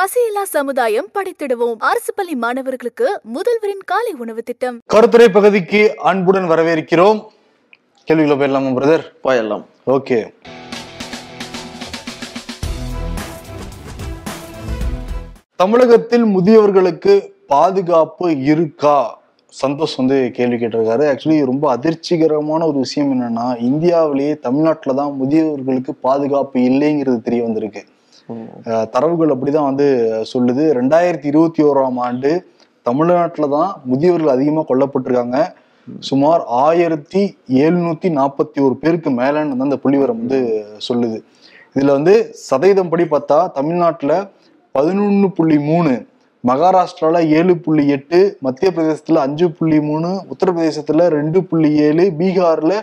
பசியில்லா சமுதாயம் படைத்திடுவோம். அரசு பள்ளி மாணவர்களுக்கு முதல்வரின் காலை உணவு திட்டம். கருத்துரை பகுதிக்கு அன்புடன் வரவேற்கிறோம். கேள்விகளை போயிடலாமா பிரதர் போயிடலாம். ஓகே. தமிழகத்தில் முதியவர்களுக்கு பாதுகாப்பு இருக்கா? சந்தோஷ் வந்து கேள்வி கேட்டிருக்காரு. ஆக்சுவலி ரொம்ப அதிர்ச்சிகரமான ஒரு விஷயம் என்னன்னா இந்தியாவிலேயே தமிழ்நாட்டில் தான் முதியவர்களுக்கு பாதுகாப்பு இல்லைங்கிறது தெரிய வந்திருக்கு. தரவுகள் அப்படிதான் வந்து சொல்லுது. ரெண்டாயிரத்தி இருபத்தி ஓராம் ஆண்டு தமிழ்நாட்டில் தான் முதியவர்கள் அதிகமாக கொல்லப்பட்டிருக்காங்க. சுமார் ஆயிரத்தி எழுநூத்தி நாற்பத்தி ஒரு பேருக்கு மேலன்னு வந்து அந்த புள்ளிவரம் வந்து சொல்லுது. இதுல வந்து சதவீதம் படி பார்த்தா தமிழ்நாட்டில் பதினொன்று புள்ளி மூணு மகாராஷ்டிரால ஏழு புள்ளி எட்டு மத்திய பிரதேசத்துல அஞ்சு புள்ளி மூணு உத்தரப்பிரதேசத்துல ரெண்டு புள்ளி ஏழு பீகார்ல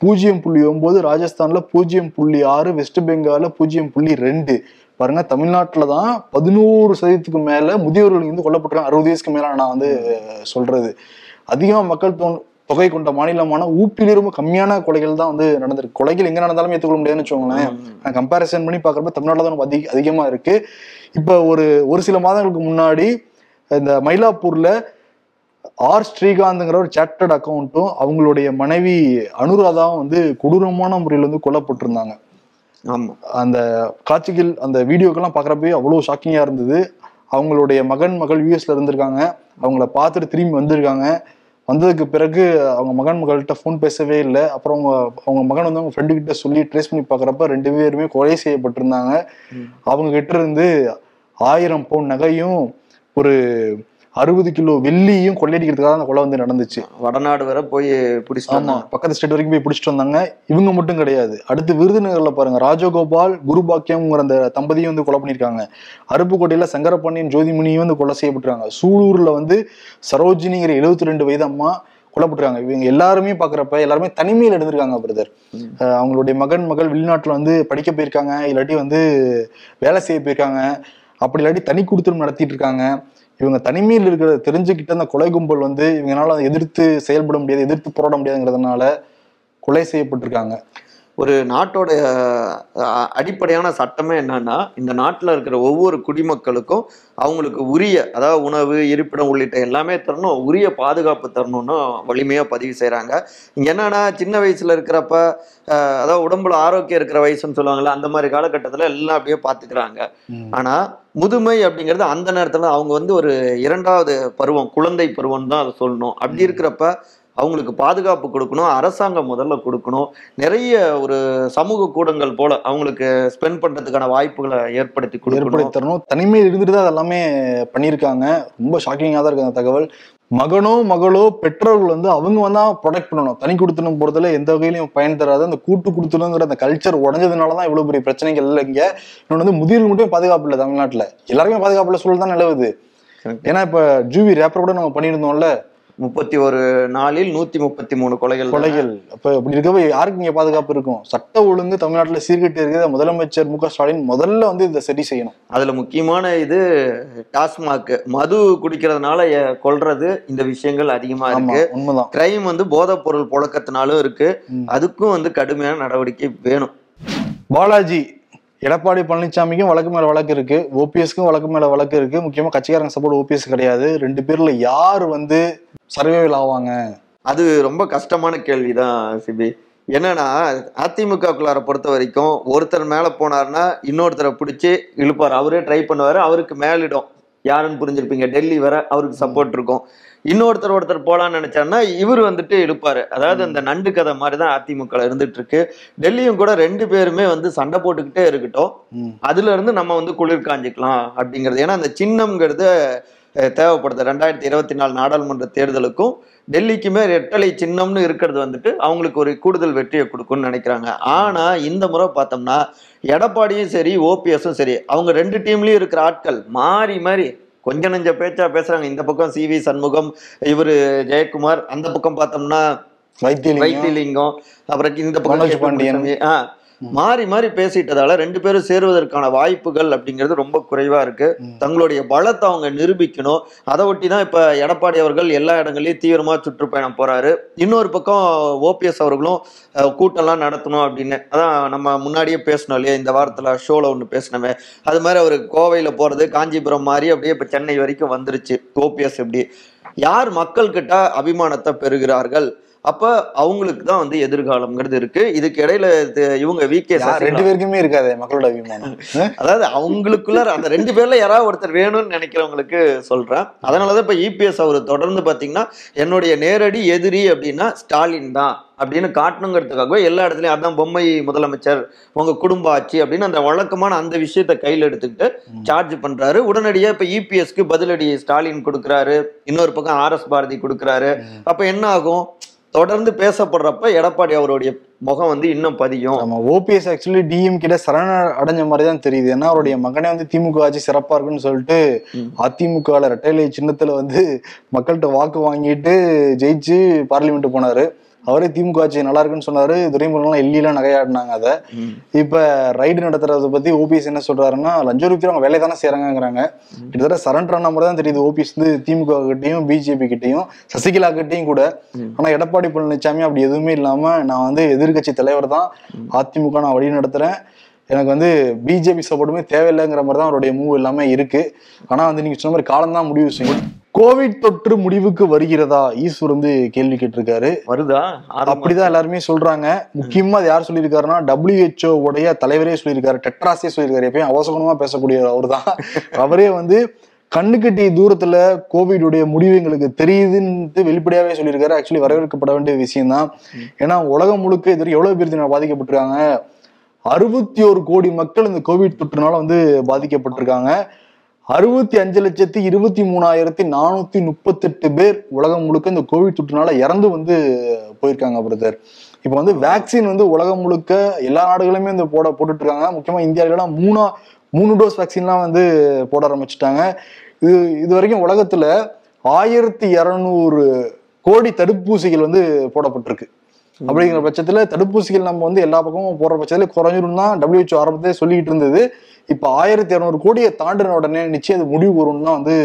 பூஜ்ஜியம் புள்ளி ஒன்பது ராஜஸ்தான்ல பூஜ்ஜியம் புள்ளி ஆறு வெஸ்ட் பெங்காலில் பூஜ்ஜியம் புள்ளி ரெண்டு பாருங்க தமிழ்நாட்டுல தான் பதினோரு சதவீதத்துக்கு மேல முதியோர்கள் வந்து கொல்லப்பட்டிருக்காங்க. அறுபது வயசுக்கு மேல நான் வந்து சொல்றது. அதிகமா மக்கள் தொ- தொகை கொண்ட மாநிலமான ஊப்பில ரொம்ப கம்மியான கொலைகள் தான் வந்து நடந்திருக்கு. கொலைகள் எங்க நடந்தாலும் ஏற்றுக்கொள்ள முடியாதுன்னு வச்சுக்கோங்களேன். கம்பேரிசன் பண்ணி பார்க்குறப்ப தமிழ்நாட்டில் தான் ரொம்ப அதிக அதிகமா இருக்கு. இப்ப ஒரு ஒரு சில மாதங்களுக்கு முன்னாடி இந்த மயிலாப்பூர்ல ஆர் ஸ்ரீகாந்த்ங்கிற ஒரு சார்ட்டர்ட் அக்கௌண்ட்டும் அவங்களுடைய மனைவி அனுராதாவும் வந்து கொடூரமான முறையில் வந்து கொல்லப்பட்டிருந்தாங்க. அந்த காட்சிகள் அந்த வீடியோக்கெல்லாம் பார்க்குறப்பவே அவ்வளோ ஷாக்கிங்காக இருந்தது. அவங்களுடைய மகன் மகள் யூஎஸ்ல இருந்திருக்காங்க. அவங்கள பார்த்துட்டு திரும்பி வந்திருக்காங்க. வந்ததுக்கு பிறகு அவங்க மகன் மகள்கிட்ட ஃபோன் பேசவே இல்லை. அப்புறம் அவங்க அவங்க மகன் வந்து அவங்க ஃப்ரெண்டு கிட்ட சொல்லி ட்ரேஸ் பண்ணி பார்க்குறப்ப ரெண்டு பேருமே கொலை செய்யப்பட்டிருந்தாங்க. அவங்க கிட்ட இருந்து ஆயிரம் பவுன் நகையும் ஒரு அறுபது கிலோ வெள்ளியும் கொள்ளையடிக்கிறதுக்காக அந்த கொலை வந்து நடந்துச்சு. வடநாடு வரை போய் ஆமா. பிடிச்சிட்டாங்க பக்கத்து ஸ்டேட் வரைக்கும் போய் பிடிச்சிட்டு வந்தாங்க. இவங்க மட்டும் கிடையாது. அடுத்து விருதுநகர்ல பாருங்க. ராஜகோபால் குருபாக்கியம்ங்கிற அந்த தம்பதியும் வந்து கொலை பண்ணியிருக்காங்க. அருப்புக்கோட்டையில சங்கரபாண்டியன் ஜோதிமணியும் வந்து கொலை செய்யப்பட்டிருக்காங்க. சூலூர்ல வந்து சரோஜினிங்கிற எழுபத்தி ரெண்டு வயது அம்மா கொல்லப்பட்டிருக்காங்க இவங்க எல்லாருமே பாக்குறப்ப எல்லாருமே தனிமையில் இருந்திருக்காங்க பிரதர். அவங்களுடைய மகன் மகள் வெளிநாட்டுல வந்து படிக்க போயிருக்காங்க. இல்லாட்டி வந்து வேலை செய்ய போயிருக்காங்க. அப்படி இல்லாட்டி தனி குடுத்தனம் நடத்திட்டு இருக்காங்க. இவங்க தனிமையில் இருக்கிறத தெரிஞ்சுக்கிட்ட அந்த கொலை கும்பல் வந்து இவங்களால எதிர்த்து செயல்பட முடியாது எதிர்த்து போராட முடியாதுங்கிறதுனால கொலை செய்யப்பட்டிருக்காங்க. ஒரு நாட்டோட அடிப்படையான சட்டமே என்னன்னா இந்த நாட்டில் இருக்கிற ஒவ்வொரு குடிமக்களுக்கும் அவங்களுக்கு உரிய அதாவது உணவு இருப்பிடம் உள்ளிட்ட எல்லாமே தரணும் உரிய பாதுகாப்பு தரணும்னு வலிமையா பதிவு செய்றாங்க. இங்க என்னன்னா சின்ன வயசுல இருக்கிறப்ப அதாவது உடம்புல ஆரோக்கியம் இருக்கிற வயசுன்னு சொல்லுவாங்கல்ல அந்த மாதிரி காலகட்டத்துல எல்லாம் அப்படியே பாத்துக்கிறாங்க. ஆனா முதுமை அப்படிங்கிறது அந்த நேரத்துல அவங்க வந்து ஒரு இரண்டாவது பருவம் குழந்தை பருவம் தான் அதை சொல்லணும். அப்படி இருக்கிறப்ப அவங்களுக்கு பாதுகாப்பு கொடுக்கணும் அரசாங்கம் முதல்ல கொடுக்கணும். நிறைய ஒரு சமூக கூடங்கள் போல அவங்களுக்கு ஸ்பெண்ட் பண்றதுக்கான வாய்ப்புகளை ஏற்படுத்தி ஏற்படுத்தி தரணும் தனிமையில் இருந்துட்டு தான் அதெல்லாமே பண்ணியிருக்காங்க. ரொம்ப ஷாக்கிங்காக தான் இருக்கு அந்த தகவல். மகனோ மகளோ பெற்றோர்கள் வந்து அவங்க வந்தா ப்ரொடெக்ட் பண்ணணும். தனி கொடுத்தனும் போறதுல எந்த வகையிலையும் பயன் தராது. அந்த கூட்டு கொடுத்தணுங்கிற அந்த கல்ச்சர் உடஞ்சதுனால தான் இவ்வளவு பெரிய பிரச்சனைகள் இல்லை இங்க. இன்னொன்று வந்து முதியோர்கள் மட்டும் பாதுகாப்பு இல்லை தமிழ்நாட்டுல. எல்லாருமே பாதுகாப்புல சூழல் தான் நிலவுது. ஏன்னா இப்ப ஜூவி ரேப்பர் கூட நம்ம பண்ணியிருந்தோம்ல. முப்பத்தி ஒரு நாளில் நூத்தி முப்பத்தி மூணு கொலைகள். கொலைகள். அப்ப அப்படி இருக்கப்ப யாருக்கு இங்க பாதுகாப்பு இருக்கும்? சட்ட ஒழுங்கு தமிழ்நாட்டுல சீர்கெட்டு இருக்கிற முதலமைச்சர் மு ஸ்டாலின் முதல்ல வந்து இதை சரி செய்யணும். அதுல முக்கியமான இது டாஸ்மாக். மது குடிக்கிறதுனால கொல்றது இந்த விஷயங்கள் அதிகமா இருக்கு. உண்மைதான். கிரைம் வந்து போதைப் பொருள் புழக்கத்தினாலும் இருக்கு. அதுக்கும் வந்து கடுமையான நடவடிக்கை வேணும். பாலாஜி எடப்பாடி பழனிசாமிக்கும் வழக்கு மேல வழக்கு இருக்கு. ஓபிஎஸ்க்கும் வழக்கு மேல வழக்கு இருக்கு. முக்கியமா கட்சிக்காரங்க சப்போர்ட் ஓபிஎஸ் கிடையாது. ரெண்டு பேர்ல யார் வந்து சர்வைவல் ஆவாங்க அது ரொம்ப கஷ்டமான கேள்விதான் சிபி. என்னன்னா அதிமுகக்குள்ளார பொறுத்த வரைக்கும் ஒருத்தர் மேல போனாருன்னா இன்னொருத்தரை பிடிச்சி இழுப்பார். அவரே ட்ரை பண்ணுவாரு அவருக்கு மேலிடம். யாருன்னு புரிஞ்சிருப்பீங்க? டெல்லி வர அவருக்கு சப்போர்ட் இருக்கும். இன்னொருத்தர் ஒருத்தர் போலான்னு நினைச்சாருன்னா இவர் வந்துட்டு இழுப்பாரு. அதாவது அந்த நண்டு கதை மாதிரி தான் அதிமுக இருந்துட்டு இருக்கு டெல்லியும் கூட ரெண்டு பேருமே வந்து சண்டை போட்டுக்கிட்டே இருக்கட்டும். அதுல இருந்து நம்ம வந்து குளிர் காஞ்சிக்கலாம் அப்படிங்கிறது. ஏன்னா அந்த சின்னம்ங்கிறது தேவைப்படுது ரெண்டாயிரத்தி இருபத்தி நாலு நாடாளுமன்ற தேர்தலுக்கும் டெல்லிக்குமே ரெட்டலை சின்னம்னு இருக்கிறது வந்துட்டு அவங்களுக்கு ஒரு கூடுதல் வெற்றியை கொடுக்கும்னு நினைக்கிறாங்க ஆனா இந்த முறை பார்த்தோம்னா எடப்பாடியும் சரி ஓபிஎஸும் சரி அவங்க ரெண்டு டீம்லயும் இருக்கிற ஆட்கள் மாறி மாறி கொஞ்ச நெஞ்ச பேச்சா பேசுறாங்க இந்த பக்கம் சி வி சண்முகம் இவரு ஜெயக்குமார் அந்த பக்கம் பார்த்தோம்னா வைத்தியலிங்கம் அப்புறம் இந்த பக்கம் பாண்டியன். முனுசாமி. மாறி மாறி பேசிட்டதால ரெண்டு பேரும் சேருவதற்கான வாய்ப்புகள் அப்படிங்கிறது ரொம்ப குறைவா இருக்கு. தங்களுடைய பலத்தை அவங்க நிரூபிக்கணும். அதை ஒட்டி தான் இப்ப எடப்பாடி அவர்கள் எல்லா இடங்களையும் தீவிரமா சுற்றுப்பயணம் போறாரு. இன்னொரு பக்கம் ஓபிஎஸ் அவர்களும் கூட்டம்லாம் நடத்தணும் அப்படின்னு. அதான் நம்ம முன்னாடியே பேசணும் இல்லையா? இந்த வாரத்துல ஷோல ஒன்று பேசினவே அது மாதிரி அவர் கோவையில போறது காஞ்சிபுரம் மாதிரி அப்படியே இப்ப சென்னை வரைக்கும் வந்துருச்சு. ஓபிஎஸ் எப்படி? யார் மக்கள் கிட்ட அபிமானத்தை பெறுகிறார்கள்? அப்ப அவங்களுக்கு தான் வந்து எதிர்காலம்ங்கிறது இருக்கு. இதுக்கு இடையில இவங்க வி கே யார் ரெண்டு பேருக்குமே இருக்காது மக்களோட அபிமானம்? அதாவது அவங்களுக்குள்ள அந்த ரெண்டு பேர்ல யாராவது ஒருத்தர் வேணும்னு நினைக்கிறவங்களுக்கு சொல்றேன். அதனாலதான் இப்ப இபிஎஸ் அவர் தொடர்ந்து பாத்தீங்கன்னா என்னுடைய நேரடி எதிரி அப்படின்னா ஸ்டாலின் தான். அப்படின்னு காட்டணுங்கிறதுக்காகவே எல்லா இடத்துலயும் அதான் பொம்மை முதலமைச்சர் உங்க குடும்ப ஆட்சி அப்படின்னு அந்த வழக்கமான அந்த விஷயத்த கையில் எடுத்துக்கிட்டு சார்ஜ் பண்றாரு. உடனடியா இப்ப இபிஎஸ்க்கு பதிலடி ஸ்டாலின் கொடுக்குறாரு. இன்னொரு பக்கம் ஆர் எஸ் பாரதி கொடுக்குறாரு. அப்ப என்ன ஆகும்? தொடர்ந்து பேசப்படுறப்ப எடப்பாடி அவருடைய முகம் வந்து இன்னும் பதியும். நம்ம ஓபிஎஸ் ஆக்சுவலி டிஎம் கிட்ட சரண அடைஞ்ச மாதிரி தான் தெரியுது. ஏன்னா அவருடைய மகனே வந்து திமுக ஆட்சி சிறப்பா இருக்குன்னு சொல்லிட்டு. அதிமுக ரெட்டைலை சின்னத்துல வந்து மக்கள்கிட்ட வாக்கு வாங்கிட்டு ஜெயிச்சு பார்லிமெண்ட் போனாரு. அவரே திமுக ஆட்சி நல்லா இருக்குன்னு சொன்னாரு. துரைமுருகன்லாம் எல்லாம் நகையாடினாங்க அதை. இப்ப ரைடு நடத்துறத பத்தி ஓபிஎஸ் என்ன சொல்றாருன்னா லஞ்ச ஒழிப்பு அவங்க வேலையை தானே செய்யறாங்கிறாங்க கிட்டத்தட்ட சரண்டர் ஆன மாதிரி தான் தெரியுது ஓபிஎஸ் வந்து திமுக கிட்டையும் பிஜேபி கிட்டையும் சசிகலா கிட்டையும் கூட. ஆனா எடப்பாடி பழனிசாமி அப்படி எதுவுமே இல்லாம நான் வந்து எதிர்க்கட்சி தலைவர் தான். அதிமுக நான் வழி நடத்துறேன். எனக்கு வந்து பிஜேபி சப்போர்ட்டுமே தேவையில்லைங்கிற மாதிரி தான் அவருடைய மூவ் எல்லாமே இருக்கு. ஆனா வந்து நீங்க சொன்ன மாதிரி காலம் தான் முடிவு செய்யும். கோவிட் தொற்று முடிவுக்கு வருகிறதா? ஈஸ்வர் வந்து கேள்வி கேட்டிருக்காரு. வருதா. அப்படிதான் எல்லாருமே சொல்றாங்க. முக்கியமா அது யார் சொல்லியிருக்காருன்னா WHO உடைய தலைவரே சொல்லியிருக்காரு. டெட்ராஸே சொல்லியிருக்காரு. எப்பயும் அவசரமா பேசக்கூடிய அவர் தான் அவரே வந்து கண்ணுக்கட்டி தூரத்துல கோவிட் உடைய முடிவு எங்களுக்கு தெரியுதுன்னு வெளிப்படையாவே சொல்லியிருக்காரு. ஆக்சுவலி வரவேற்கப்பட வேண்டிய விஷயம் தான் ஏன்னா உலகம் முழுக்க இது எவ்வளவு பேர் பாதிக்கப்பட்டிருக்காங்க? அறுபத்தி ஒரு கோடி மக்கள் இந்த கோவிட் தொற்றுனால வந்து பாதிக்கப்பட்டிருக்காங்க. அறுபத்தி அஞ்சு லட்சத்தி இருபத்தி மூணாயிரத்தி நானூத்தி முப்பத்தெட்டு பேர் உலகம் முழுக்க இந்த கோவிட் தொற்றுனால இறந்து வந்து போயிருக்காங்க பிரதர் இப்போ வந்து வேக்சின் வந்து உலகம் முழுக்க எல்லா நாடுகளுமே இந்த போட போட்டுட்டு இருக்காங்க முக்கியமா இந்தியாவிலாம் மூணா மூணு டோஸ் வேக்சின்லாம் வந்து போட ஆரம்பிச்சிட்டாங்க. இது இது வரைக்கும் உலகத்துல ஆயிரத்தி இரநூறு கோடி தடுப்பூசிகள் வந்து போடப்பட்டிருக்கு. அப்படிங்கிற பட்சத்துல தடுப்பூசிகள் நம்ம வந்து எல்லா பக்கமும் போடுற பட்சத்துல குறைஞ்சிரும் தான் WHO ஆரம்பத்திலே சொல்லிட்டு இருந்தது. இப்ப ஆயிரத்தி இரநூறு கோடியை தாண்டின உடனே நிச்சயம் அது முடிவு வரும்னு தான் வந்து.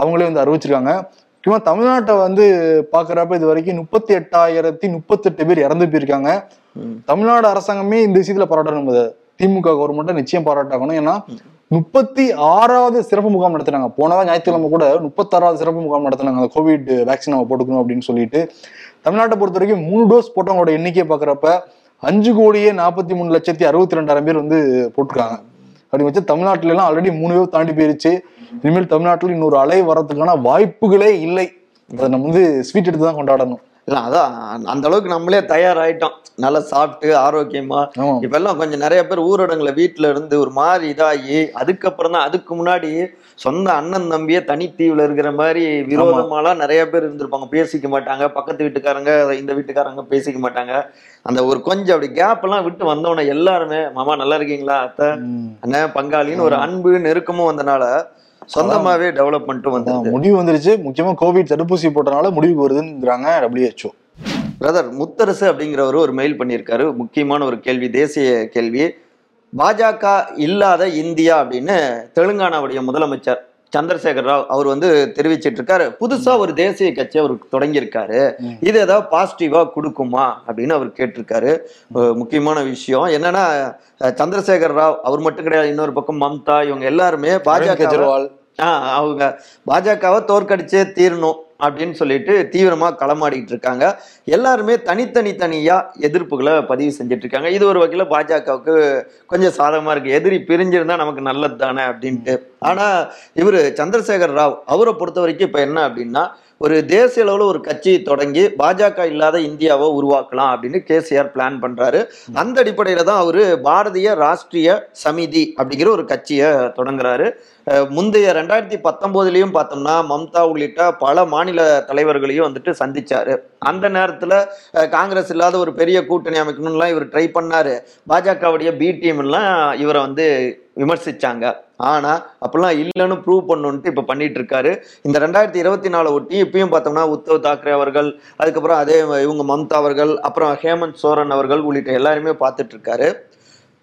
அவங்களே வந்து அறிவிச்சிருக்காங்க. முக்கியமா தமிழ்நாட்டை வந்து பாக்குறப்ப இது வரைக்கும் முப்பத்தி எட்டாயிரத்தி முப்பத்தெட்டு பேர் இறந்து போயிருக்காங்க. தமிழ்நாடு அரசாங்கமே இந்த விஷயத்துல பாராட்டணும். திமுக கவர்மெண்ட்டை நிச்சயம் பாராட்டாகணும். ஏன்னா முப்பத்தி ஆறாவது சிறப்பு முகாம் நடத்தினாங்க. போனவா ஞாயிற்றுக்கிழமை கூட முப்பத்தாறாவது சிறப்பு முகாம் நடத்தினாங்க. அந்த கோவிட் வேக்சின் நம்ம போட்டுக்கணும் அப்படின்னு சொல்லிட்டு. தமிழ்நாட்டை பொறுத்த வரைக்கும் மூணு டோஸ் போட்டவங்களோட எண்ணிக்கையை பார்க்குறப்ப அஞ்சு கோடியே நாற்பத்தி மூணு லட்சத்தி அறுபத்தி ரெண்டாயிரம் பேர் வந்து போட்டிருக்காங்க. அப்படி வச்சு தமிழ்நாட்டிலலாம் ஆல்ரெடி மூணு பேர் தாண்டி போயிருச்சு. இனிமேல் தமிழ்நாட்டில் இன்னொரு அலை வர்றதுக்கான வாய்ப்புகளே இல்லை. அதை நம்ம வந்து ஸ்வீட் எடுத்து தான் கொண்டாடணும். இல்ல அதான் அந்த அளவுக்கு நம்மளே தயாராயிட்டோம். நல்லா சாப்பிட்டு ஆரோக்கியமா. இப்ப எல்லாம் கொஞ்சம் நிறைய பேர் ஊரடங்குல வீட்டுல இருந்து ஒரு மாதிரி இதாகி அதுக்கப்புறம் தான் அதுக்கு முன்னாடி சொந்த அண்ணன் தம்பியே தனித்தீவுல இருக்கிற மாதிரி விரோதமாலாம் நிறைய பேர் இருந்திருப்பாங்க. பேசிக்க மாட்டாங்க. பக்கத்து வீட்டுக்காரங்க இந்த வீட்டுக்காரங்க பேசிக்க மாட்டாங்க. அந்த ஒரு கொஞ்சம் அப்படி கேப் எல்லாம் விட்டு வந்தவன எல்லாருமே மாமா நல்லா இருக்கீங்களா அத்தை. அண்ணன் பங்காளின்னு ஒரு அன்பு நெருக்கமும் வந்தனால சொந்தமாவே டெவலப்மெண்ட்டும் அதான் வந்தது முடிவு வந்துருச்சு. முக்கியமா கோவிட் தடுப்பூசி போட்டனால முடிவுக்கு வருதுங்கிறாங்க WHO பிரதர் முத்தரசு அப்படிங்கிறவர் ஒரு மெயில் பண்ணியிருக்காரு. முக்கியமான ஒரு கேள்வி தேசிய கேள்வி. பாஜக இல்லாத இந்தியா அப்படின்னு தெலுங்கானாவுடைய முதலமைச்சர் சந்திரசேகர் ராவ் அவர் வந்து தெரிவிச்சிட்டு இருக்காரு புதுசா ஒரு தேசிய கட்சி அவர் தொடங்கியிருக்காரு. இது ஏதாவது பாசிட்டிவா கொடுக்குமா அப்படின்னு அவர் கேட்டிருக்காரு. முக்கியமான விஷயம் என்னன்னா சந்திரசேகர் ராவ் அவர் மட்டும் கிடையாது இன்னொரு பக்கம் மம்தா இவங்க எல்லாருமே பாஜக அவங்க பாஜகவை தோற்கடிச்சே தீரணும் அப்படின்னு சொல்லிட்டு தீவிரமா களமாடிட்டு இருக்காங்க. எல்லாருமே தனித்தனி தனியா எதிர்ப்புகளை பதிவு செஞ்சுட்டு இருக்காங்க. இது ஒரு வகையில பாஜகவுக்கு கொஞ்சம் சாதகமா இருக்கு. எதிரி பிரிஞ்சிருந்தா நமக்கு நல்லது தானே அப்படின்ட்டு. ஆனா இவரு சந்திரசேகர் ராவ் அவரை பொறுத்த வரைக்கும் இப்ப என்ன அப்படின்னா ஒரு தேசிய அளவுல ஒரு கட்சி தொடங்கி பாஜக இல்லாத இந்தியாவை உருவாக்கலாம் அப்படின்னு கேசிஆர் பிளான் பண்றாரு. அந்த அடிப்படையில தான் அவரு பாரதிய ராஷ்டிரிய சமிதி அப்படிங்கிற ஒரு கட்சியை தொடங்குறாரு. முந்தைய ரெண்டாயிரத்தி பத்தொன்பதுலயும் பார்த்தோம்னா மம்தா உள்ளிட்ட பல மாநில தலைவர்களையும் வந்துட்டு சந்திச்சாரு. அந்த நேரத்துல காங்கிரஸ் இல்லாத ஒரு பெரிய கூட்டணி அமைக்கணும்லாம் இவர் ட்ரை பண்ணாரு. பாஜகவுடைய பி டீம் எல்லாம் இவரை வந்து விமர்சிச்சாங்க. ஆனால் அப்பெல்லாம் இல்லைன்னு ப்ரூவ் பண்ணணுன்ட்டு இப்போ பண்ணிட்டு இருக்காரு இந்த ரெண்டாயிரத்தி இருபத்தி நாலு ஒட்டி இப்பயும் பார்த்தோம்னா உத்தவ் தாக்கரே அவர்கள் அதுக்கப்புறம் அதே இவங்க மம்தா அவர்கள் அப்புறம் ஹேமந்த் சோரன் அவர்கள் உள்ளிட்ட எல்லாருமே பார்த்துட்டு இருக்காரு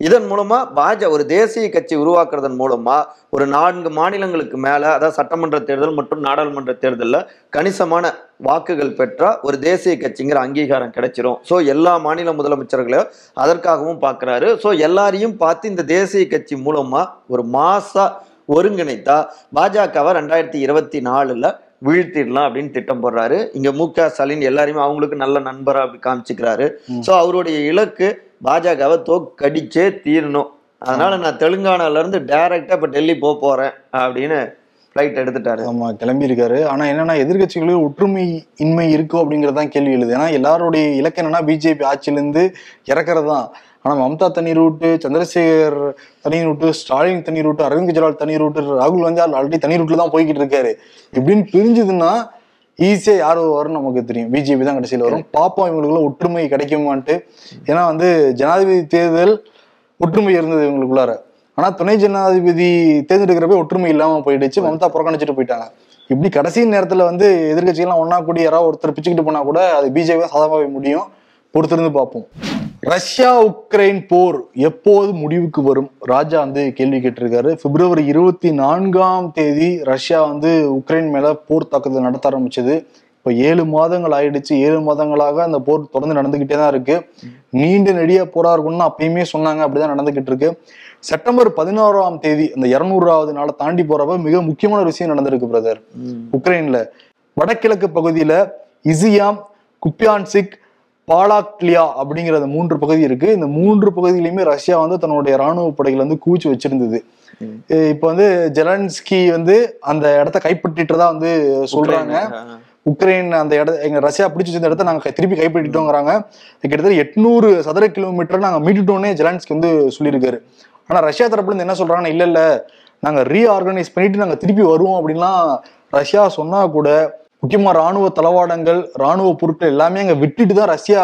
இதன் மூலமா பாஜ ஒரு தேசிய கட்சி உருவாக்குறதன் மூலமா ஒரு நான்கு மாநிலங்களுக்கு மேல அதாவது சட்டமன்ற தேர்தல் மற்றும் நாடாளுமன்ற தேர்தலில் கணிசமான வாக்குகள் பெற்றா ஒரு தேசிய கட்சிங்கிற அங்கீகாரம் கிடைச்சிரும். ஸோ எல்லா மாநில முதலமைச்சர்களையும் அதற்காகவும் பார்க்குறாரு ஸோ எல்லாரையும் பார்த்து இந்த தேசிய கட்சி மூலமா ஒரு மாசா ஒருங்கிணைத்தா பாஜகவை ரெண்டாயிரத்தி இருபத்தி நாலுல வீழ்த்திடலாம் அப்படின்னு திட்டம் போடுறாரு. இங்க மு க ஸ்டாலின் எல்லாரையுமே அவங்களுக்கு நல்ல நண்பரா அப்படி காமிச்சுக்கிறாரு. ஸோ அவருடைய இலக்கு பாஜகவை தோக்கடிச்சே தீரணும். அதனால நான் தெலுங்கானாலேருந்து டைரெக்டாக இப்போ டெல்லி போக போகிறேன் அப்படின்னு ஃப்ளைட் எடுத்துட்டாரு. ஆமாம் கிளம்பியிருக்காரு ஆனால் என்னென்னா என்னன்னா எதிர்கட்சிகளில் ஒற்றுமை இன்மை இருக்கும் அப்படிங்கறதுதான் கேள்வி எழுது. ஏன்னா எல்லாருடைய இலக்கு என்னன்னா பிஜேபி ஆட்சியிலேருந்து இறக்குறது தான். ஆனால் மம்தா தனி ரூட்டு சந்திரசேகர் தனி ரூட்டு ஸ்டாலின் தனி ரூட்டு அரவிந்த் கெஜ்ரிவால் தனி ரூட்டு ராகுல் காந்தி ஆல்ரெடி தனி ரூட்டில் தான் போய்கிட்டு இருக்காரு. இப்படின்னு பிரிஞ்சதுன்னா ஈஸியா யார் வரும்னு நமக்கு தெரியும். பிஜேபி தான் கடைசியில் வரும். பாப்போம் இவங்களுக்குள்ள ஒற்றுமை கிடைக்குமான்ட்டு. ஏன்னா வந்து ஜனாதிபதி தேர்தல் ஒற்றுமை இருந்தது இவங்களுக்குள்ளார. ஆனா துணை ஜனாதிபதி தேர்ந்தெடுக்கிறப்ப ஒற்றுமை இல்லாம போயிடுச்சு. மம்தா புறக்கணிச்சிட்டு போயிட்டாங்க. இப்படி கடைசி நேரத்துல வந்து எதிர்கட்சிகள்லாம் ஒண்ணா கூடி யாராவது ஒருத்தர் பிச்சுக்கிட்டு போனா கூட அது பிஜேபி தான் சாதகமாக முடியும். பொறுத்திருந்து பார்ப்போம். ரஷ்யா உக்ரைன் போர் எப்போது முடிவுக்கு வரும்? ராஜா வந்து கேள்வி கேட்டிருக்காரு. பிப்ரவரி இருபத்தி நான்காம் தேதி ரஷ்யா வந்து உக்ரைன் மேல போர் தாக்குதல் நடத்த ஆரம்பிச்சது. இப்ப ஏழு மாதங்கள் ஆயிடுச்சு. ஏழு மாதங்களாக அந்த போர் தொடர்ந்து நடந்துகிட்டே தான் இருக்கு. நீண்ட நெடிய போரா இருக்கும்னு அப்பயுமே சொன்னாங்க. அப்படிதான் நடந்துகிட்டு இருக்கு. செப்டம்பர் பதினோராம் தேதி அந்த இருநூறாவது நாளை தாண்டி போறப்ப மிக முக்கியமான ஒரு விஷயம் நடந்திருக்கு பிரதர் உக்ரைன்ல. வடகிழக்கு பகுதியில இசியாம் குப்பியான்சிக் பாலாக்லியா அப்படிங்கிற மூன்று பகுதி இருக்கு. இந்த மூன்று பகுதியிலுமே ரஷ்யா வந்து தன்னுடைய ராணுவ படைகள் வந்து குவிச்சு வச்சிருந்தது. இப்ப வந்து ஜெலன்ஸ்கி வந்து அந்த இடத்த கைப்பற்றிட்டதா வந்து சொல்றாங்க. உக்ரைன் அந்த இட எங்க ரஷ்யா பிடிச்சி வச்சிருந்த இடத்த நாங்க திருப்பி கைப்பற்றிட்டோங்கிறாங்க. கிட்டத்தட்ட எட்நூறு சதுர கிலோமீட்டர் நாங்க மீட்டுட்டோன்னே ஜெலன்ஸ்கி வந்து சொல்லியிருக்காரு. ஆனா ரஷ்யா தரப்புல இருந்து என்ன சொல்றாங்கன்னா இல்ல இல்ல. நாங்க ரீஆர்கனைஸ் பண்ணிட்டு நாங்க திருப்பி வருவோம் அப்படின்லாம் ரஷ்யா சொன்னா கூட முக்கியமா ராணுவ தளவாடங்கள் ராணுவ பொருட்கள் எல்லாமே அங்க விட்டுட்டு தான் ரஷ்யா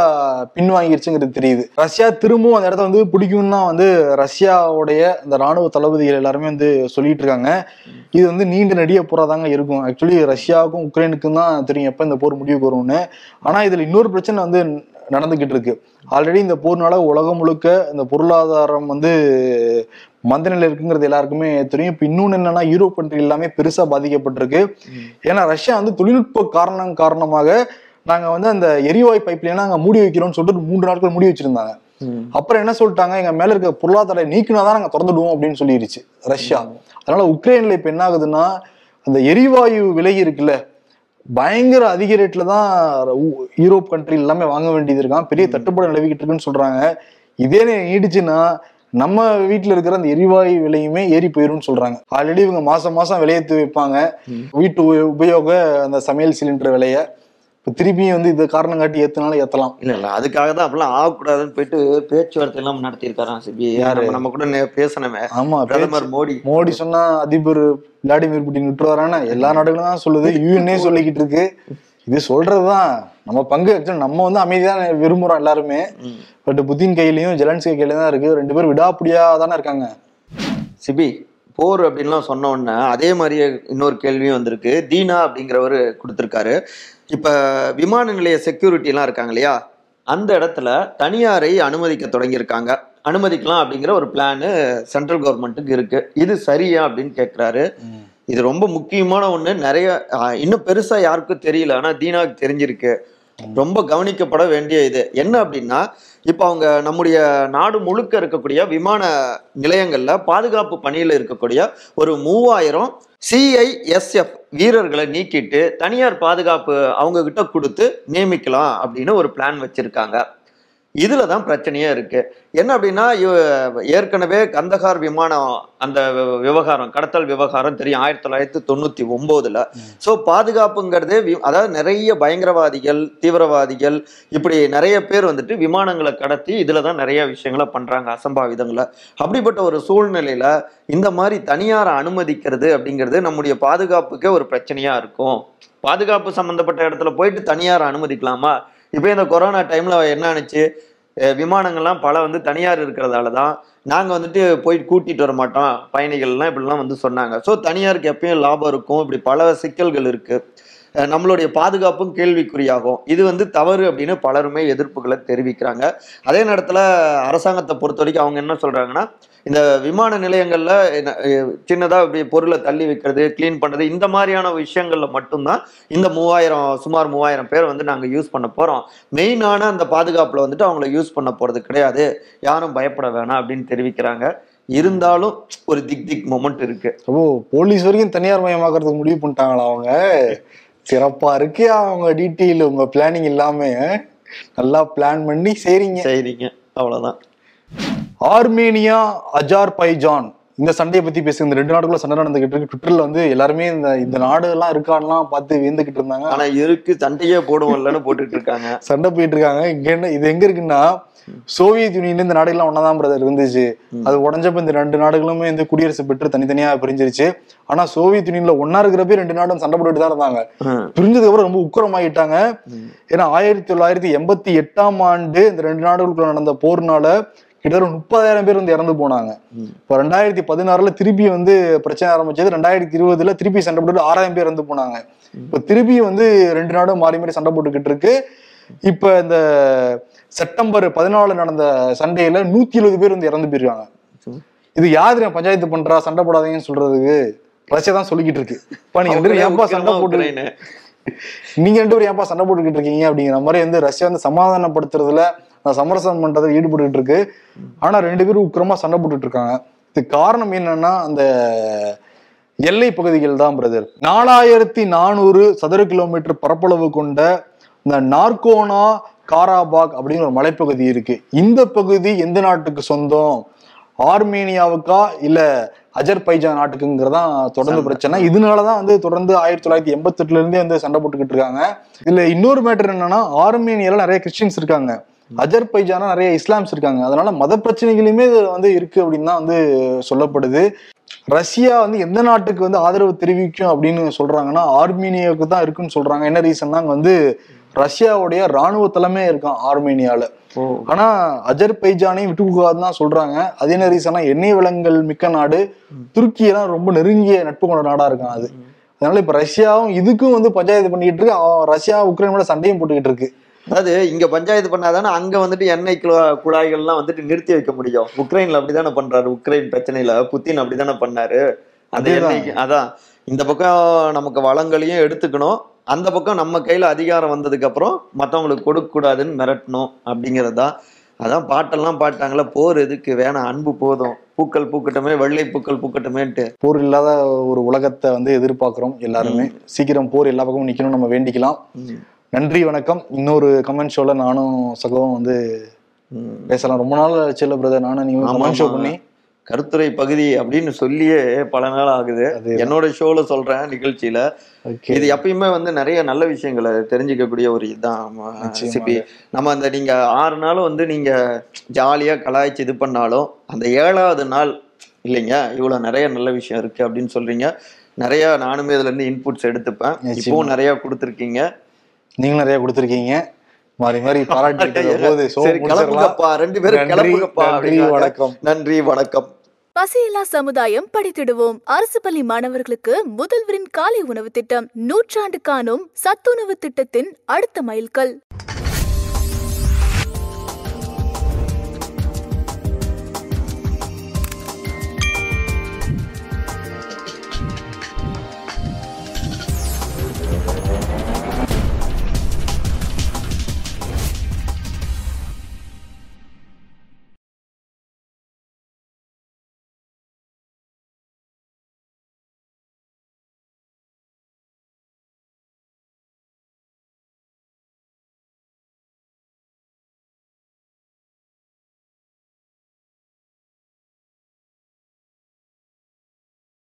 பின்வாங்கிருச்சுங்கிறது தெரியுது. ரஷ்யா திரும்பவும் அந்த இடத்த வந்து பிடிக்கும்னா வந்து ரஷ்யாவுடைய இந்த ராணுவ தளபதிகள் எல்லாருமே வந்து சொல்லிட்டு இருக்காங்க. இது வந்து நீண்ட நெடிய போராதாங்க இருக்கும். ஆக்சுவலி ரஷ்யாவுக்கும் உக்ரைனுக்கும் தான் தெரியும் எப்ப இந்த போர் முடிவுக்கு வரும்னு. ஆனா இதுல இன்னொரு பிரச்சனை வந்து நடந்துகிட்டு இருக்கு ஆல்ரெடி இந்த போர்னால உலகம் முழுக்க இந்த பொருளாதாரம் வந்து மந்த நிலை இருக்குங்கிறது எல்லாருக்குமே தெரியும். இப்போ இன்னொன்று என்னன்னா யூரோப் கண்ட்ரி எல்லாமே பெருசா பாதிக்கப்பட்டிருக்கு. ஏன்னா ரஷ்யா வந்து தொழில்நுட்ப காரணம் காரணமாக நாங்க வந்து அந்த எரிவாயு பைப்லைன் நாங்க மூடி வைக்கிறோம்னு சொல்லிட்டு மூன்று நாட்கள் மூடி வச்சிருந்தாங்க. அப்புறம் என்ன சொல்லிட்டாங்க? எங்க மேல இருக்க பொருளாதார நீக்கினாதான் நாங்க திறந்துடுவோம் அப்படின்னு சொல்லிடுச்சு ரஷ்யா. அதனால உக்ரைன்ல இப்ப என்ன ஆகுதுன்னா அந்த எரிவாயு விலை இருக்குல்ல பயங்கர அதிக ரேட்ல தான் யூரோப் கண்ட்ரி எல்லாமே வாங்க வேண்டியது இருக்கான் பெரிய தட்டுப்பாடு நிலவிக்கிட்டு இருக்குன்னு சொல்றாங்க. இதே நீடிச்சுன்னா நம்ம வீட்டுல இருக்கிற அந்த எரிவாயு விலையுமே ஏறி போயிரும்னு சொல்றாங்க. ஆல்ரெடி இவங்க மாசம் மாசம் விலையேற்றி வைப்பாங்க. வீட்டு உப- உபயோக அந்த சமையல் சிலிண்டர் விலைய. இப்ப திருப்பியும் வந்து இது காரணம் காட்டி ஏத்துனாலும் ஏத்தலாம். இல்ல இல்ல. அதுக்காக தான் அப்பெல்லாம் ஆகக்கூடாதுன்னு போயிட்டு பேச்சுவார்த்தை எல்லாம் நடத்தியிருக்காராம் சிபி யாரு? நம்ம- கூட பேசணுமே ஆமா பிரதமர் மோடி. மோடி சொன்னா அதிபர் விளாடிமிர் புட்டின் விட்டுருவாரான எல்லா நாடுகளும் தான் சொல்லுது. யூஎன்ஏ சொல்லிக்கிட்டு இருக்கு. இது சொல்றதுதான். நம்ம பங்கு actually நம்ம வந்து அமைதிதான் விரும்புறோம் எல்லாருமே. பட் புத்தின் கையிலயும் ஜெலன்ஸ்கி கையில தான் இருக்கு. ரெண்டு பேரும் விடாப்பிடியா தானே இருக்காங்க. சிபி போர் அப்படின்லாம் சொன்ன உடனே அதே மாதிரியே இன்னொரு கேள்வியும் வந்திருக்கு. தீனா அப்படிங்கிறவர் கொடுத்துருக்காரு. இப்ப விமான நிலைய செக்யூரிட்டி எல்லாம் இருக்காங்க இல்லையா? அந்த இடத்துல தனியாரை அனுமதிக்க தொடங்கியிருக்காங்க. அனுமதிக்கலாம் அப்படிங்கிற ஒரு பிளான் சென்ட்ரல் கவர்மெண்ட்டுக்கு இருக்கு. இது சரியா அப்படின்னு கேட்குறாரு இது ரொம்ப முக்கியமான ஒண்ணு. நிறைய இன்னும் பெருசா யாருக்கும் தெரியல. ஆனா தீனாவுக்கு தெரிஞ்சிருக்கு. ரொம்ப கவனிக்கப்பட வேண்டிய இது. என்ன அப்படின்னா இப்போ அவங்க நம்முடைய நாடு முழுக்க இருக்கக்கூடிய விமான நிலையங்களில் பாதுகாப்பு பணியில் இருக்கக்கூடிய ஒரு மூவாயிரம் சிஐஎஸ்எஃப் வீரர்களை நீக்கிட்டு தனியார் பாதுகாப்பு அவங்க கிட்ட கொடுத்து நியமிக்கலாம் அப்படின்னு ஒரு பிளான் வச்சிருக்காங்க. இதுல தான் பிரச்சனையே இருக்கு. என்ன அப்படின்னா ஏற்கனவே கந்தகார் விமானம் அந்த விவகாரம் கடத்தல் விவகாரம் தெரியும் ஆயிரத்தி தொள்ளாயிரத்தி தொண்ணூத்தி ஒன்பதுல ஸோ பாதுகாப்புங்கிறதே வி- அதாவது நிறைய பயங்கரவாதிகள் தீவிரவாதிகள் இப்படி நிறைய பேர் வந்துட்டு விமானங்களை கடத்தி இதுல தான் நிறைய விஷயங்களை பண்றாங்க அசம்பாவிதங்களை. அப்படிப்பட்ட ஒரு சூழ்நிலையில இந்த மாதிரி தனியாரை அனுமதிக்கிறது அப்படிங்கிறது நம்முடைய பாதுகாப்புக்கே ஒரு பிரச்சனையா இருக்கும். பாதுகாப்பு சம்பந்தப்பட்ட இடத்துல போயிட்டு தனியார் அனுமதிக்கலாமா? இப்போ இந்த கொரோனா டைமில் என்ன ஆனிச்சு? விமானங்கள்லாம் பல வந்து தனியார் இருக்கிறதால தான் நாங்கள் வந்துட்டு போய் கூட்டிகிட்டு வர மாட்டோம். பயணிகள்லாம் இப்படிலாம் வந்து சொன்னாங்க. ஸோ தனியாருக்கு எப்பயும் லாபம் இருக்கும். இப்படி பல சிக்கல்கள் இருக்குது நம்மளுடைய பாதுகாப்பும் கேள்விக்குறியாகும். இது வந்து தவறு அப்படின்னு பலருமே எதிர்ப்புகளை தெரிவிக்கிறாங்க. அதே நேரத்தில் அரசாங்கத்தை பொறுத்த வரைக்கும் அவங்க என்ன சொல்கிறாங்கன்னா இந்த விமான நிலையங்களில் என்ன- இப்படி பொருளை தள்ளி வைக்கிறது க்ளீன் பண்ணுறது இந்த மாதிரியான விஷயங்களில் மட்டும்தான் இந்த மூவாயிரம் சுமார் மூவாயிரம் பேர் வந்து நாங்கள் யூஸ் பண்ண போகிறோம் மெயினான அந்த பாதுகாப்பில் வந்துட்டு அவங்கள யூஸ் பண்ண போகிறது கிடையாது. யாரும் பயப்பட வேணாம் அப்படின்னு தெரிவிக்கிறாங்க. இருந்தாலும் ஒரு திக் திக் மொமெண்ட் இருக்கு. ஓ போலீஸ் வரைக்கும் தனியார் மயமாக்குறதுக்கு முடிவு பண்ணிட்டாங்களா அவங்க? சிறப்பா இருக்கு. அவங்க டீட்டெயில் உங்க பிளானிங் இல்லாம நல்லா பிளான் பண்ணி செய்றீங்க. சரிங்க அவ்வளவுதான். Armenia Azerbaijan. இந்த சண்டையை பத்தி பேசுங்க. இந்த ரெண்டு நாடுகளும் சண்டை நடந்துகிட்டு இருக்கு. ட்விட்டர்ல வந்து எல்லாருமே இந்த இந்த நாடு எல்லாம் இருக்கான்லாம் பார்த்து வியந்துகிட்டு இருந்தாங்க. ஆனா இருக்கு சண்டையே போடுவோம்லன்னு போட்டுட்டு இருக்காங்க. சண்டை போயிட்டு இருக்காங்க. இங்க என்ன இது எங்க இருக்குன்னா சோவியத் யூனியன் இந்த நாடுகள்லாம் ஒன்னாதான் பிரதர் இருந்துச்சு. அது உடஞ்சப்ப இந்த ரெண்டு நாடுகளுமே வந்து குடியரசு பெற்று தனித்தனியா பிரிஞ்சிருச்சு. ஆனா சோவியத் யூனியன்ல ஒன்னா இருக்கிறப்ப ரெண்டு நாடும் சண்டை போட்டுட்டு தான் இருந்தாங்க. பிரிஞ்சதுக்கு அப்புறம் ரொம்ப உக்கிரமாயிட்டாங்க. ஏன்னா ஆயிரத்தி தொள்ளாயிரத்தி எண்பத்தி எட்டாம் ஆண்டு இந்த ரெண்டு நாடுகளுக்குள்ள நடந்த போர்னால கிட்டத்தட்ட முப்பதாயிரம் பேர் வந்து இறந்து போனாங்க. இப்போ ரெண்டாயிரத்தி பதினாறுல திருப்பி வந்து பிரச்சனை ஆரம்பிச்சது. ரெண்டாயிரத்தி இருபதுல திருப்பி சண்டை போட்டு ஆறாயிரம் பேர் இறந்து போனாங்க. இப்போ திருப்பி வந்து ரெண்டு நாடும் மாறி மாறி சண்டை போட்டுக்கிட்டு இருக்கு. இப்ப இந்த செப்டம்பர் பதினாலு நடந்த சண்டையில நூத்தி எழுபது பேர் வந்து இறந்து போயிருக்காங்க. இது யாரு பஞ்சாயத்து பண்றா? சண்டை போடாதீங்கன்னு சொல்றதுக்கு ரஷ்யா தான் சொல்லிக்கிட்டு இருக்கு. இப்ப நீங்க ரெண்டு ஏன்பா சண்டை முக்கியமா போட்டு உக்ரைனு. நீங்க ரெண்டு பேரும் ஏன்பா சண்டை போட்டுக்கிட்டு இருக்கீங்க அப்படிங்கிற மாதிரி வந்து ரஷ்யா வந்து சமாதானப்படுத்துறதுல சமரசம் பண்றதுல ஈடுபட்டுட்டு இருக்கு. ஆனா ரெண்டு பேரும் உக்கிரமா சண்டை போட்டுட்டு இருக்காங்க. இதுக்கு காரணம் என்னன்னா அந்த எல்லை பகுதிகள் தான் பிரதர் நாலாயிரத்தி நானூறு சதுர கிலோமீட்டர் பரப்பளவு கொண்ட இந்த நார்கோனா காராபாக் அப்படிங்கிற ஒரு மலைப்பகுதி இருக்கு. இந்த பகுதி எந்த நாட்டுக்கு சொந்தம்? ஆர்மேனியாவுக்கா இல்ல அஜர்பைஜான் நாட்டுக்குங்கிறதான் தொடர்ந்து. பிரச்சனை. இதனாலதான் வந்து தொடர்ந்து ஆயிரத்தி தொள்ளாயிரத்தி எண்பத்தி எட்டுல இருந்தே வந்து சண்டை போட்டுக்கிட்டு இருக்காங்க இதுல இன்னொரு மேட்டர் என்னன்னா ஆர்மேனியால நிறைய கிறிஸ்டின்ஸ் இருக்காங்க. அஜர்பைஜானா நிறைய இஸ்லாம்ஸ் இருக்காங்க. அதனால மத பிரச்சனைகளுமே வந்து இருக்கு அப்படின்னு தான் வந்து சொல்லப்படுது. ரஷ்யா வந்து எந்த நாட்டுக்கு வந்து ஆதரவு தெரிவிக்கும் அப்படின்னு சொல்றாங்கன்னா ஆர்மீனியாவுக்கு தான் இருக்குன்னு சொல்றாங்க. என்ன ரீசன்னா அங்க வந்து ரஷ்யாவுடைய ராணுவ தலைமை இருக்கான் ஆர்மேனியால. ஆனா அஜர்பைஜானையும் விட்டு கொடுக்காதுன்னு தான் சொல்றாங்க. அது ரீசன்னா எண்ணெய் வளங்கள் மிக்க நாடு. துருக்கியெல்லாம் ரொம்ப நெருங்கிய நட்பு கொண்ட நாடா இருக்கான் அது. அதனால இப்ப ரஷ்யாவும் இதுக்கும் வந்து பஞ்சாயத்து பண்ணிக்கிட்டு இருக்கு. ரஷ்யா உக்ரைன் மேல சண்டையும் போட்டுக்கிட்டு இருக்கு. அதாவது இங்க பஞ்சாயத்து பண்ணாதானே அங்க வந்துட்டு எண்ணெய் குழா- குழாய்கள்லாம் வந்துட்டு நிறுத்தி வைக்க முடியும். உக்ரைன்ல அப்படிதானே பண்றாரு. உக்ரைன் பிரச்சனையில புத்தின் அப்படிதானே பண்ணாரு. எண்ணெய்க்கு அதான். இந்த பக்கம் நமக்கு வளங்களையும் எடுத்துக்கணும். அந்த பக்கம் நம்ம கையில அதிகாரம் வந்ததுக்கு அப்புறம் மத்தவங்களுக்கு கொடுக்க கூடாதுன்னு மிரட்டணும் அப்படிங்கிறது? தான் அதான் பாட்டெல்லாம் பாட்டாங்களா போர் எதுக்கு? வேணாம் அன்பு போதும். பூக்கள் பூக்கட்டுமே வெள்ளை பூக்கள் பூக்கட்டுமேன்ட்டு. போர் இல்லாத ஒரு உலகத்தை வந்து எதிர்பார்க்கிறோம் எல்லாருமே. சீக்கிரம் போர் எல்லா பக்கமும் நிக்கணும் நம்ம வேண்டிக்கலாம். நன்றி வணக்கம். இன்னொரு கமெண்ட் ஷோல நானும் சகவும் வந்து. பேசலாம். ரொம்ப நாள் ஆச்சுல்ல பிரதர் நானும் நீங்க ஆமா, கமெண்ட் ஷோ. பண்ணி கருத்துரை பகுதி அப்படின்னு சொல்லியே பல நாள் ஆகுது. என்னோட ஷோல சொல்றேன் நிகழ்ச்சியில. இது எப்பயுமே வந்து நிறைய நல்ல விஷயங்களை தெரிஞ்சுக்கக்கூடிய ஒரு இதுதான். சிபி நம்ம அந்த நீங்க ஆறு நாளும் வந்து நீங்க ஜாலியா கலாய்ச்சி இது பண்ணாலும் அந்த ஏழாவது நாள் இல்லைங்க இவ்வளவு நிறைய நல்ல விஷயம் இருக்கு அப்படின்னு சொல்றீங்க. நிறைய நானுமே இதுல இருந்து இன்புட்ஸ் எடுத்துப்பேன். இப்பவும் நிறைய கொடுத்துருக்கீங்க. நீங்களும் நிறைய கொடுத்துருக்கீங்க. மாறி மாறி பாராட்டிட்டு போது ரெண்டு பேரும் நன்றி, கிளம்புங்கப்பா. வணக்கம். நன்றி வணக்கம். பசியில்லா சமுதாயம் படித்திடுவோம். அரசு பள்ளி மாணவர்களுக்கு முதல்வரின் காலை உணவு திட்டம் நூற்றாண்டு காணும் சத்துணவு திட்டத்தின் அடுத்த மைல்கல்.